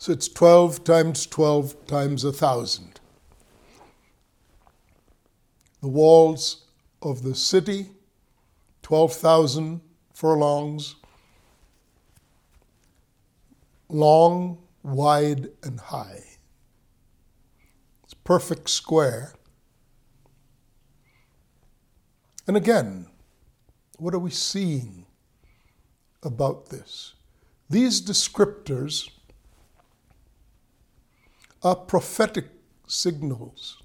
So it's 12 times 12 times a thousand. The walls of the city, 12,000 furlongs, long, wide, and high. It's perfect square. And again, what are we seeing about this? These descriptors are prophetic signals,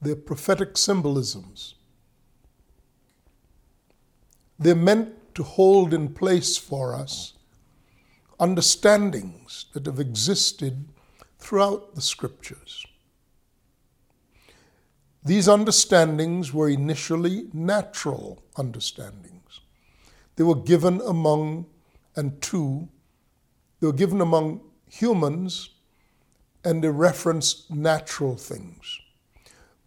they're prophetic symbolisms. They're meant to hold in place for us understandings that have existed throughout the scriptures. These understandings were initially natural understandings. They were given among and to, they were given among humans and they reference natural things.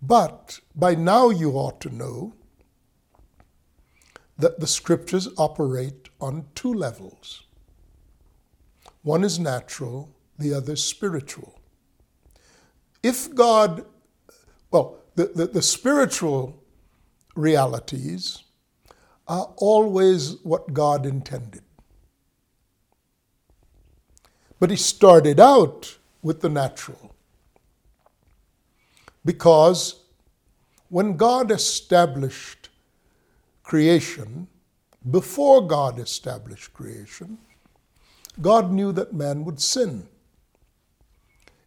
But by now you ought to know that the scriptures operate on two levels. One is natural, the other spiritual. If God, well, the, the, the spiritual realities are always what God intended. But He started out with the natural. Because when God established creation, before God established creation, God knew that man would sin.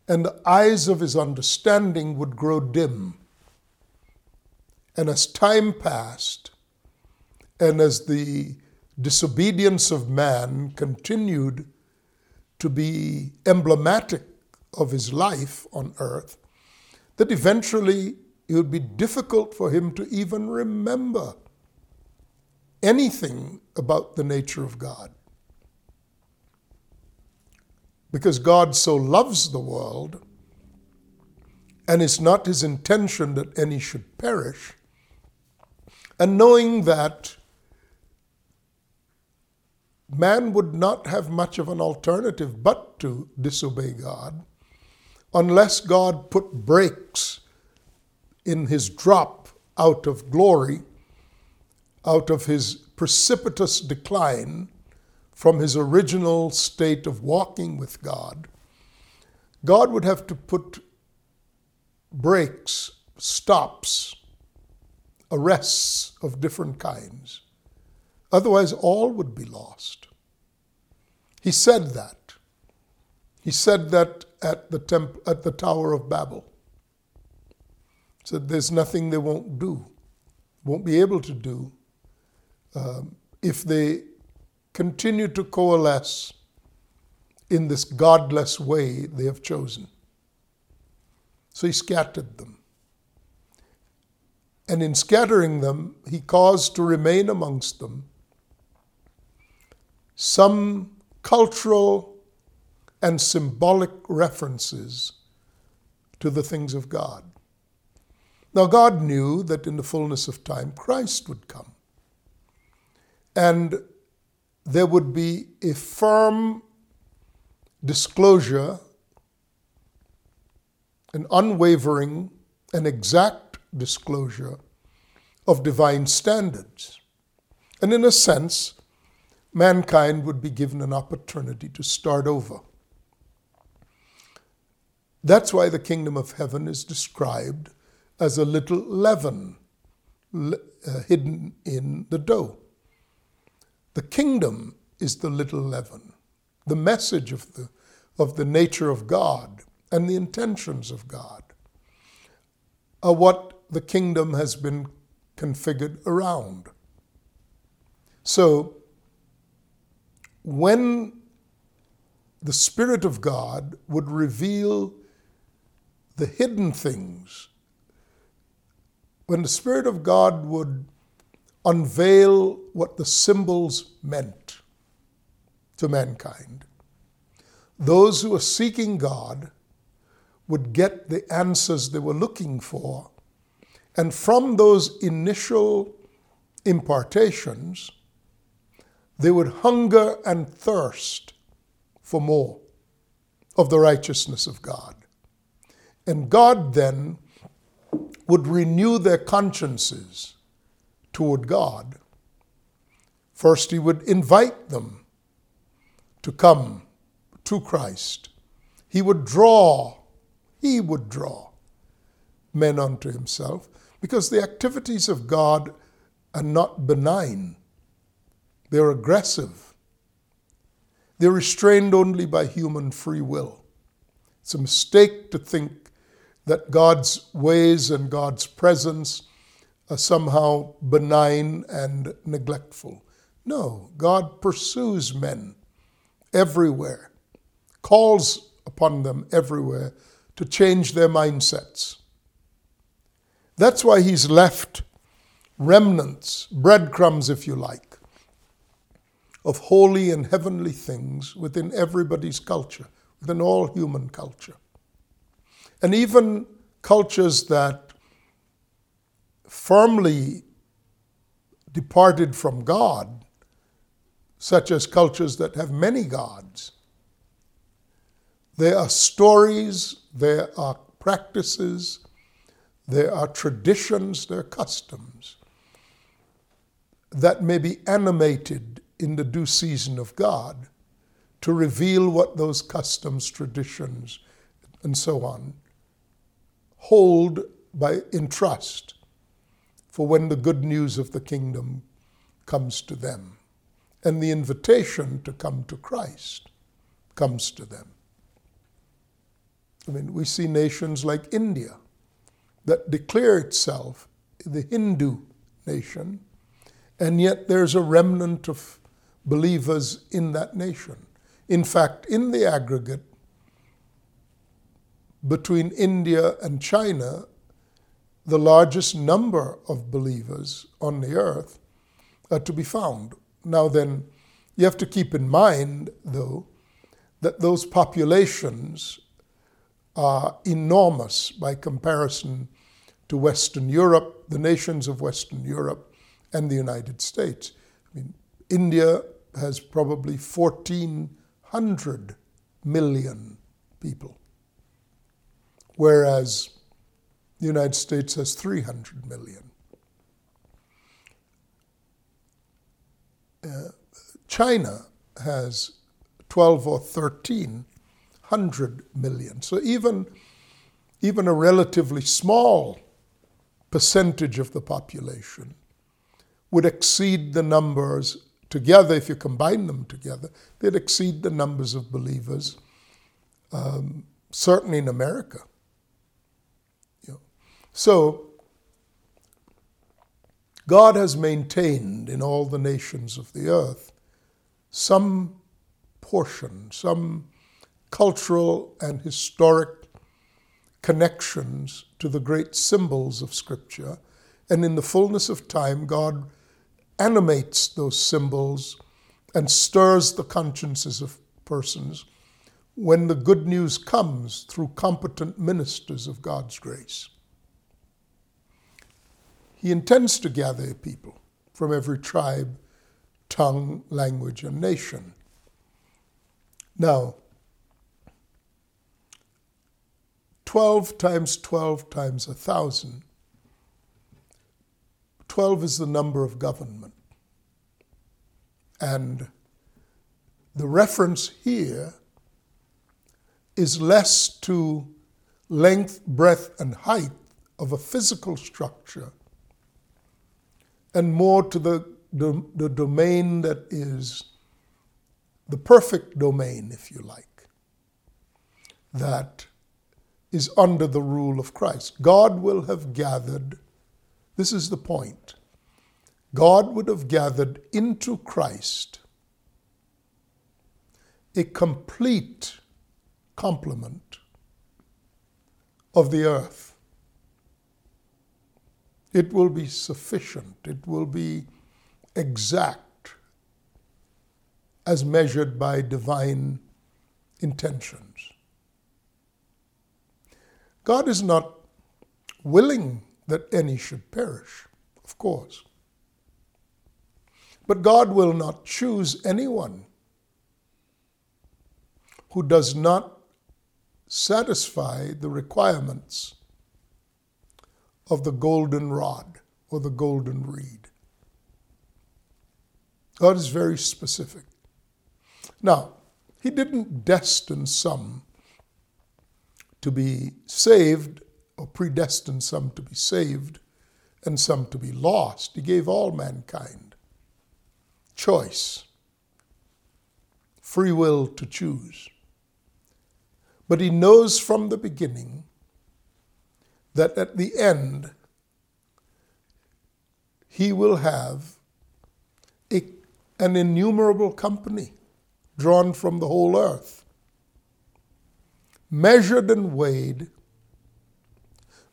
And the eyes of his understanding would grow dim. And as time passed, and as the disobedience of man continued to be emblematic of his life on earth, that eventually it would be difficult for him to even remember anything about the nature of God. Because God so loves the world, and it's not his intention that any should perish, and knowing that man would not have much of an alternative but to disobey God, unless God put brakes in his drop out of glory, out of his precipitous decline from his original state of walking with God, God would have to put brakes, stops, arrests of different kinds. Otherwise, all would be lost. He said that. He said that at the, temp- at the Tower of Babel. He said, There's nothing they won't do, won't be able to do um, if they continue to coalesce in this godless way they have chosen. So he scattered them. And in scattering them, he caused to remain amongst them some cultural and symbolic references to the things of God. Now, God knew that in the fullness of time, Christ would come. And there would be a firm disclosure, an unwavering and exact disclosure of divine standards. And in a sense, mankind would be given an opportunity to start over. That's why the kingdom of heaven is described as a little leaven uh, hidden in the dough. The kingdom is the little leaven, the message of the, of the nature of God and the intentions of God are what the kingdom has been configured around. So, when the Spirit of God would reveal the hidden things, when the Spirit of God would unveil what the symbols meant to mankind. Those who were seeking God would get the answers they were looking for. And from those initial impartations, they would hunger and thirst for more. of the righteousness of God. And God then would renew their consciences toward God. First, He would invite them to come to Christ. He would draw, He would draw men unto Himself because the activities of God are not benign, they're aggressive. They're restrained only by human free will. It's a mistake to think that God's ways and God's presence are somehow benign and neglectful. No, God pursues men everywhere, calls upon them everywhere to change their mindsets. That's why He's left remnants, breadcrumbs, if you like, of holy and heavenly things within everybody's culture, within all human culture. And even cultures that firmly departed from God, such as cultures that have many gods. There are stories, there are practices, there are traditions, there are customs that may be animated in the due season of God to reveal what those customs, traditions, and so on hold by in trust for when the good news of the kingdom comes to them and the invitation to come to Christ comes to them. I mean, we see nations like India that declare itself the Hindu nation, and yet there's a remnant of believers in that nation. In fact, in the aggregate, between India and China, the largest number of believers on the earth are to be found. Now, then, you have to keep in mind, though, that those populations are enormous by comparison to Western Europe, the nations of Western Europe, and the United States. I mean, India has probably 1,400 million people, whereas the United States has 300 million. Uh, China has 12 or 13 hundred million. So even, even a relatively small percentage of the population would exceed the numbers together, if you combine them together, they'd exceed the numbers of believers, um, certainly in America. So, God has maintained in all the nations of the earth some portion, some cultural and historic connections to the great symbols of Scripture. And in the fullness of time, God animates those symbols and stirs the consciences of persons when the good news comes through competent ministers of God's grace. He intends to gather people from every tribe, tongue, language, and nation. Now, 12 times 12 times a thousand. 12 is the number of government. And the reference here is less to length, breadth, and height of a physical structure and more to the, the, the domain that is the perfect domain, if you like, that is under the rule of Christ. God will have gathered, this is the point, God would have gathered into Christ a complete complement of the earth. It will be sufficient, it will be exact as measured by divine intentions. God is not willing that any should perish, of course. But God will not choose anyone who does not satisfy the requirements of the golden rod or the golden reed. God is very specific. Now, He didn't destine some to be saved or predestined some to be saved and some to be lost. He gave all mankind choice, free will to choose. But He knows from the beginning that at the end, He will have a, an innumerable company drawn from the whole earth. Measured and weighed,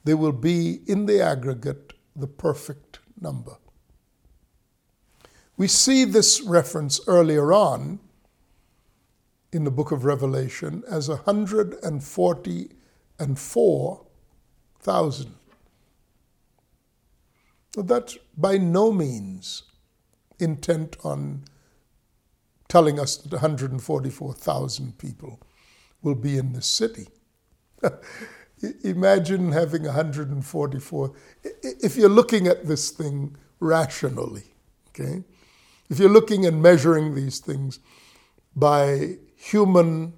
they will be in the aggregate the perfect number. We see this reference earlier on in the book of Revelation as 144,000. But that's by no means intent on telling us that 144,000 people will be in this city. Imagine having 144. If you're looking at this thing rationally, okay? If you're looking and measuring these things by human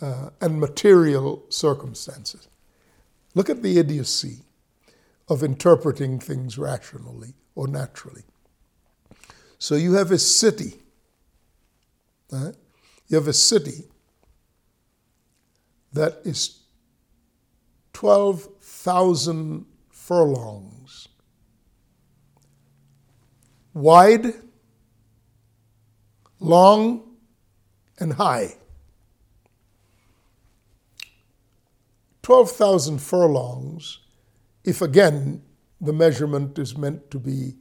uh, and material circumstances, look at the idiocy of interpreting things rationally or naturally. So you have a city, right? you have a city that is 12,000 furlongs wide, long, and high. 12,000 furlongs, if again the measurement is meant to be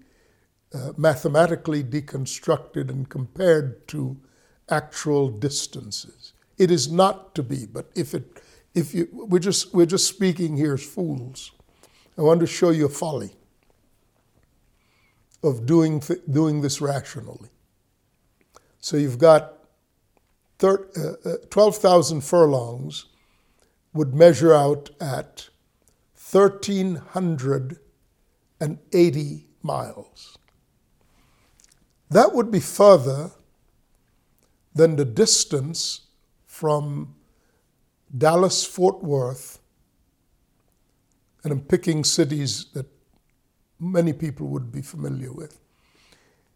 uh, mathematically deconstructed and compared to actual distances. It is not to be, but if it if you we're just we're just speaking here as fools. I want to show you a folly of doing th- doing this rationally. So you've got thir- uh, uh, 12,000 furlongs would measure out at 1,380 miles. That would be further than the distance from Dallas, Fort Worth, and I'm picking cities that many people would be familiar with.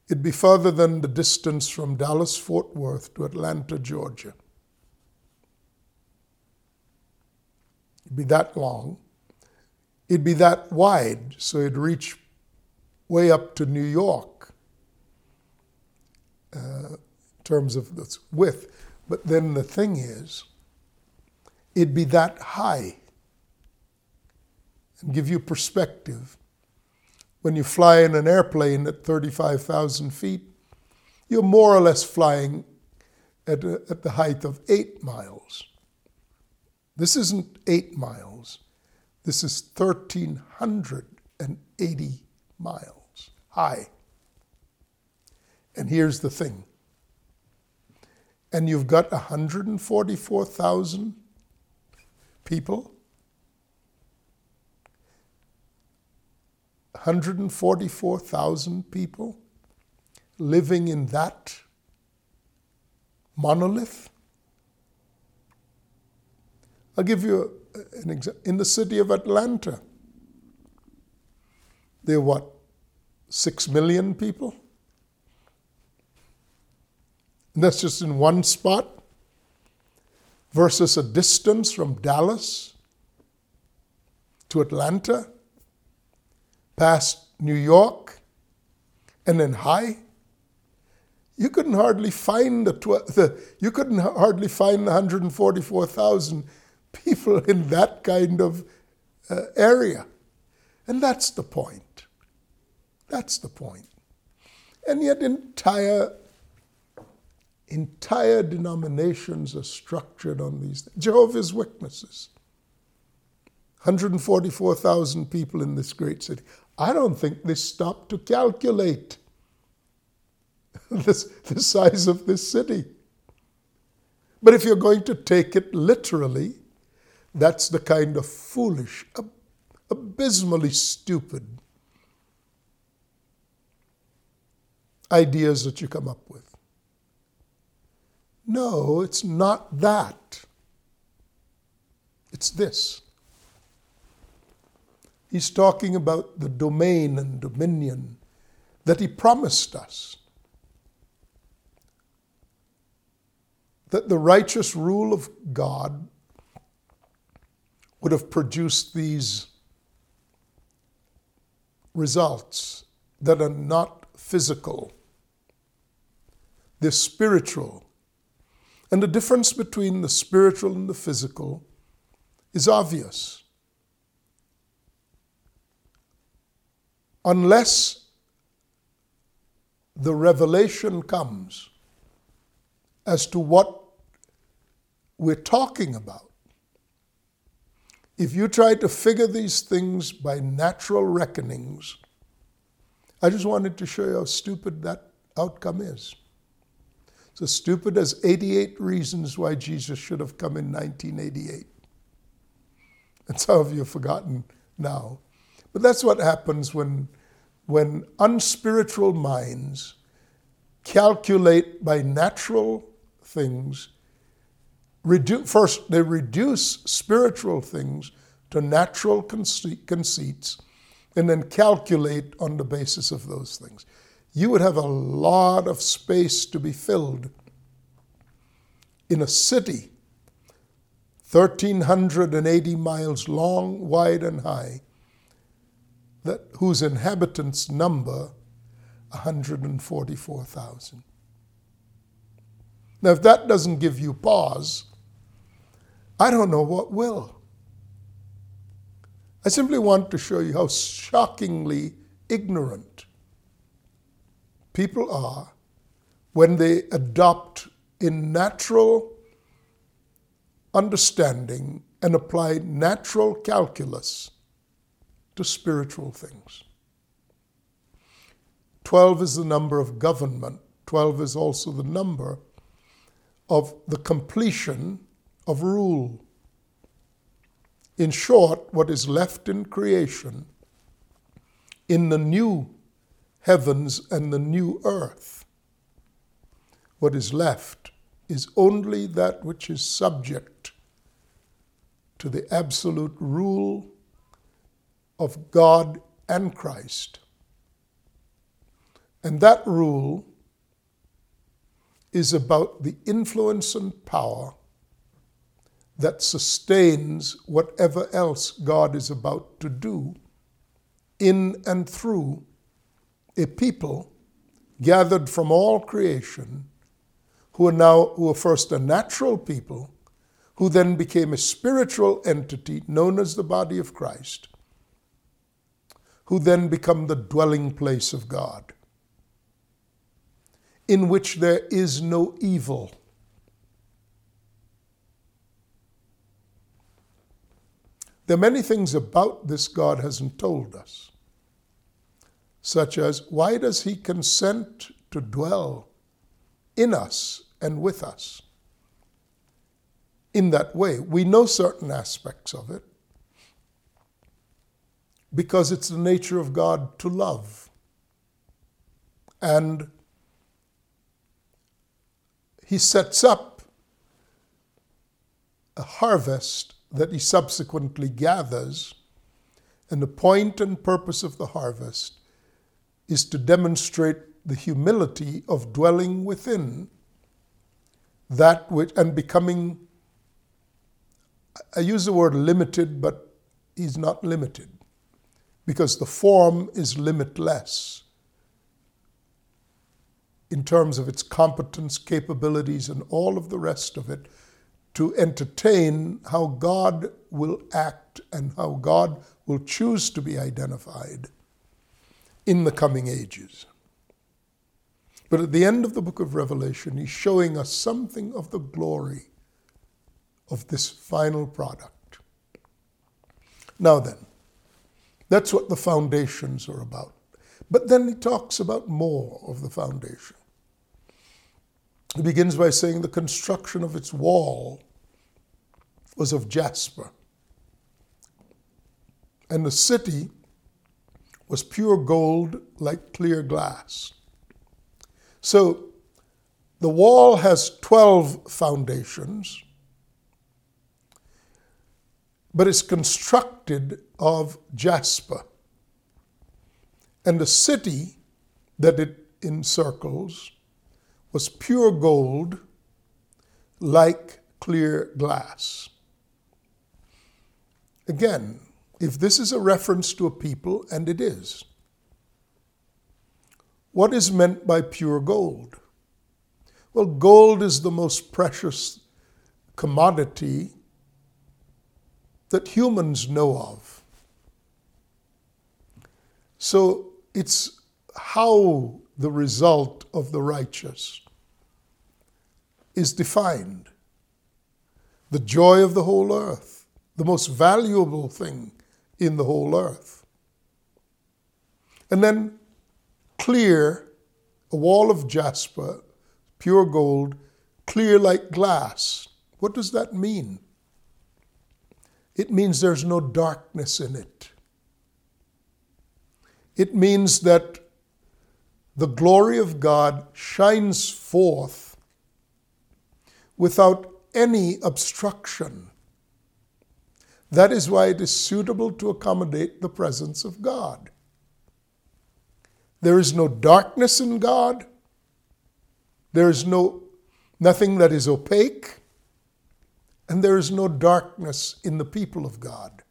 It'd be further than the distance from Dallas, Fort Worth to Atlanta, Georgia. It'd be that long. It'd be that wide, so it'd reach way up to New York uh, in terms of the width. But then the thing is, it'd be that high and give you perspective. When you fly in an airplane at 35,000 feet, you're more or less flying at, a, at the height of eight miles. This isn't eight miles, this is 1,380 miles high. And here's the thing. And you've got 144,000 people, 144,000 people living in that monolith. I'll give you an example. In the city of Atlanta, there are what, six million people? And that's just in one spot versus a distance from Dallas to Atlanta, past New York, and then high. You couldn't hardly find the, tw- the you couldn't hardly find the 144,000 people in that kind of uh, area, and that's the point. That's the point. And yet, entire entire denominations are structured on these things. Jehovah's Witnesses. 144,000 people in this great city. I don't think they stopped to calculate this, the size of this city. But if you're going to take it literally, That's the kind of foolish, abysmally stupid ideas that you come up with. No, it's not that. It's this. He's talking about the domain and dominion that he promised us. That the righteous rule of God would have produced these results that are not physical, they're spiritual. And the difference between the spiritual and the physical is obvious. Unless the revelation comes as to what we're talking about, if you try to figure these things by natural reckonings, I just wanted to show you how stupid that outcome is. It's as stupid as 88 reasons why Jesus should have come in 1988. And some of you have forgotten now. But that's what happens when, when unspiritual minds calculate by natural things. First, they reduce spiritual things to natural conceits and then calculate on the basis of those things you would have a lot of space to be filled in a city 1,380 miles long, wide, and high, that, whose inhabitants number 144,000. Now, if that doesn't give you pause, I don't know what will. I simply want to show you how shockingly ignorant people are when they adopt in natural understanding and apply natural calculus to spiritual things. 12 is the number of government, 12 is also the number of the completion of rule. In short, what is left in creation in the new heavens and the new earth. What is left is only that which is subject to the absolute rule of God and Christ. And that rule is about the influence and power that sustains whatever else God is about to do in and through a people gathered from all creation who are now who are first a natural people who then became a spiritual entity known as the body of Christ who then become the dwelling place of God in which there is no evil there are many things about this God hasn't told us such as why does he consent to dwell in us and with us in that way? We know certain aspects of it because it's the nature of God to love. And he sets up a harvest that he subsequently gathers, and the point and purpose of the harvest is to demonstrate the humility of dwelling within that which and becoming I use the word limited, but he's not limited because the form is limitless in terms of its competence, capabilities, and all of the rest of it to entertain how God will act and how God will choose to be identified in the coming ages. But at the end of the book of Revelation, he's showing us something of the glory of this final product. Now then, that's what the foundations are about. But then he talks about more of the foundation. He begins by saying the construction of its wall was of jasper, and the city was pure gold like clear glass. So the wall has 12 foundations, but it's constructed of jasper. And the city that it encircles was pure gold like clear glass. Again, if this is a reference to a people, and it is, what is meant by pure gold? Well, gold is the most precious commodity that humans know of. So it's how the result of the righteous is defined. The joy of the whole earth, the most valuable thing in the whole earth. And then clear, a wall of jasper, pure gold, clear like glass. What does that mean? It means there's no darkness in it. It means that the glory of God shines forth without any obstruction. That is why it is suitable to accommodate the presence of God. There is no darkness in God. There is no nothing that is opaque, and there is no darkness in the people of God.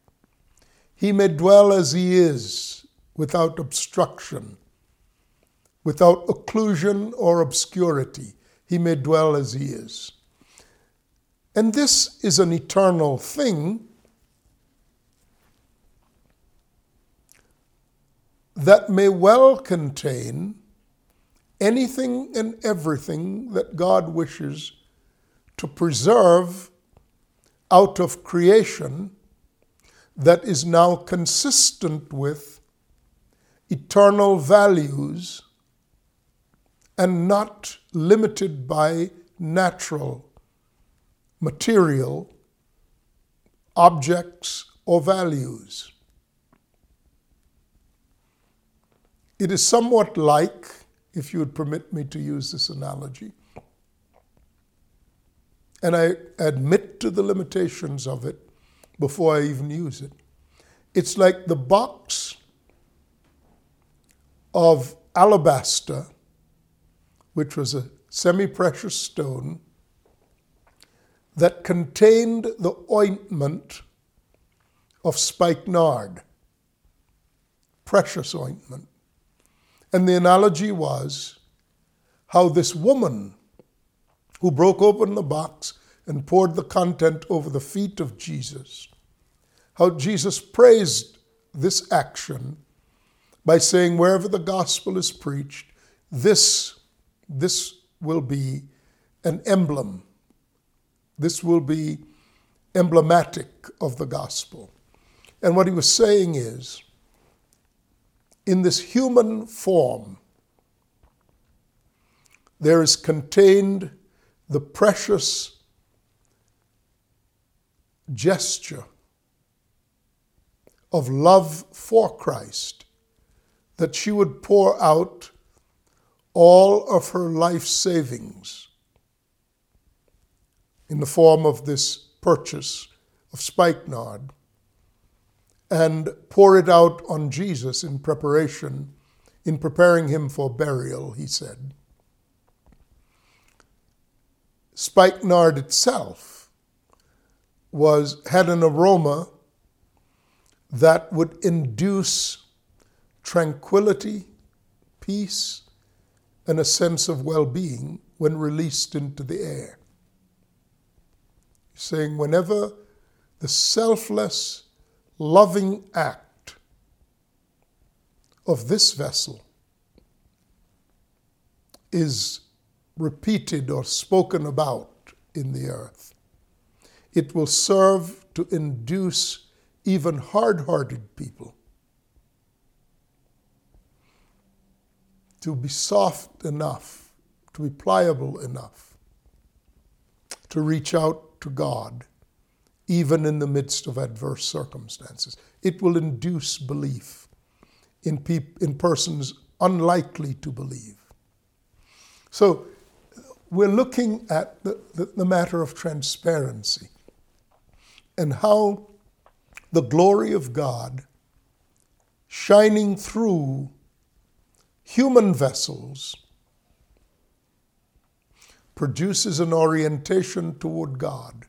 He may dwell as he is, without obstruction, without occlusion or obscurity. He may dwell as he is. And this is an eternal thing that may well contain anything and everything that God wishes to preserve out of creation that is now consistent with eternal values and not limited by natural, material objects or values. It is somewhat like, if you would permit me to use this analogy, and I admit to the limitations of it before I even use it. It's like the box of alabaster, which was a semi precious stone, that contained the ointment of spikenard, precious ointment. And the analogy was how this woman who broke open the box and poured the content over the feet of Jesus, how Jesus praised this action by saying, wherever the gospel is preached, this, this will be an emblem. This will be emblematic of the gospel. And what he was saying is, in this human form, there is contained the precious gesture of love for Christ that she would pour out all of her life savings in the form of this purchase of spikenard and pour it out on Jesus in preparation, in preparing him for burial, he said. Spikenard itself was, had an aroma that would induce tranquility, peace, and a sense of well being when released into the air. Saying, whenever the selfless loving act of this vessel is repeated or spoken about in the earth, it will serve to induce even hard hearted people to be soft enough, to be pliable enough, to reach out to God even in the midst of adverse circumstances. It will induce belief in, peop- in persons unlikely to believe. So we're looking at the, the, the matter of transparency and how the glory of God shining through human vessels produces an orientation toward God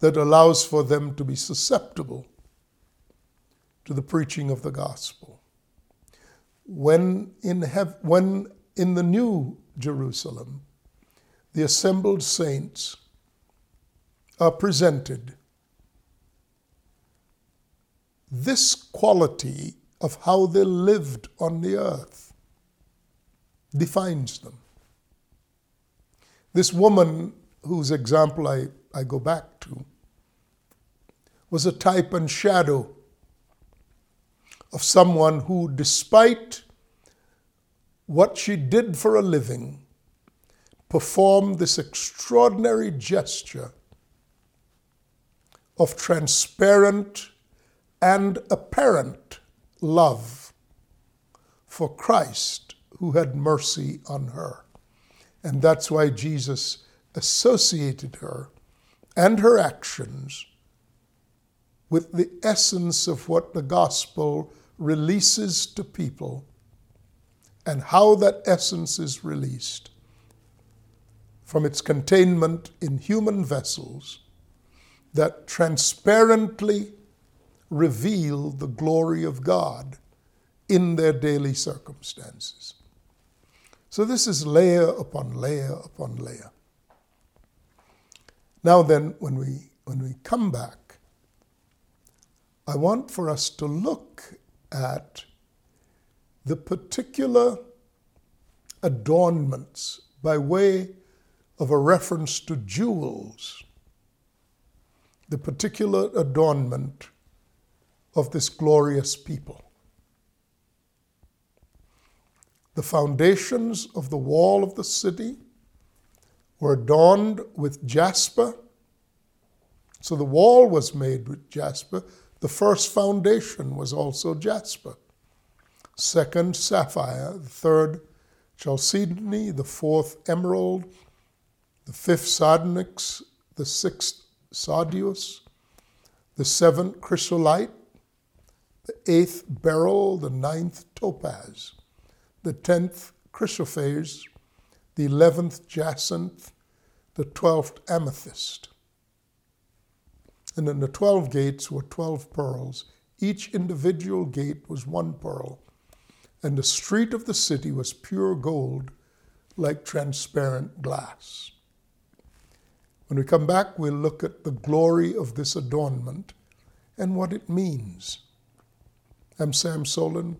that allows for them to be susceptible to the preaching of the gospel. When in, when in the New Jerusalem, the assembled saints are presented, this quality of how they lived on the earth defines them. This woman, whose example I, I go back was a type and shadow of someone who, despite what she did for a living, performed this extraordinary gesture of transparent and apparent love for Christ who had mercy on her. And that's why Jesus associated her and her actions with the essence of what the gospel releases to people and how that essence is released from its containment in human vessels that transparently reveal the glory of God in their daily circumstances. So this is layer upon layer upon layer. Now then, when we when we come back, I want for us to look at the particular adornments by way of a reference to jewels, the particular adornment of this glorious people. The foundations of the wall of the city were adorned with jasper. So the wall was made with jasper. The first foundation was also jasper. Second, sapphire. The third, chalcedony. The fourth, emerald. The fifth, sardonyx. The sixth, sardius. The seventh, chrysolite. The eighth, beryl. The ninth, topaz the tenth chrysoprase, the eleventh jacinth, the twelfth amethyst. And in the twelve gates were twelve pearls. Each individual gate was one pearl. And the street of the city was pure gold, like transparent glass. When we come back, we'll look at the glory of this adornment and what it means. I'm Sam Solon.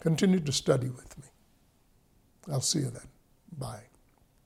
Continue to study with me. I'll see you then. Bye.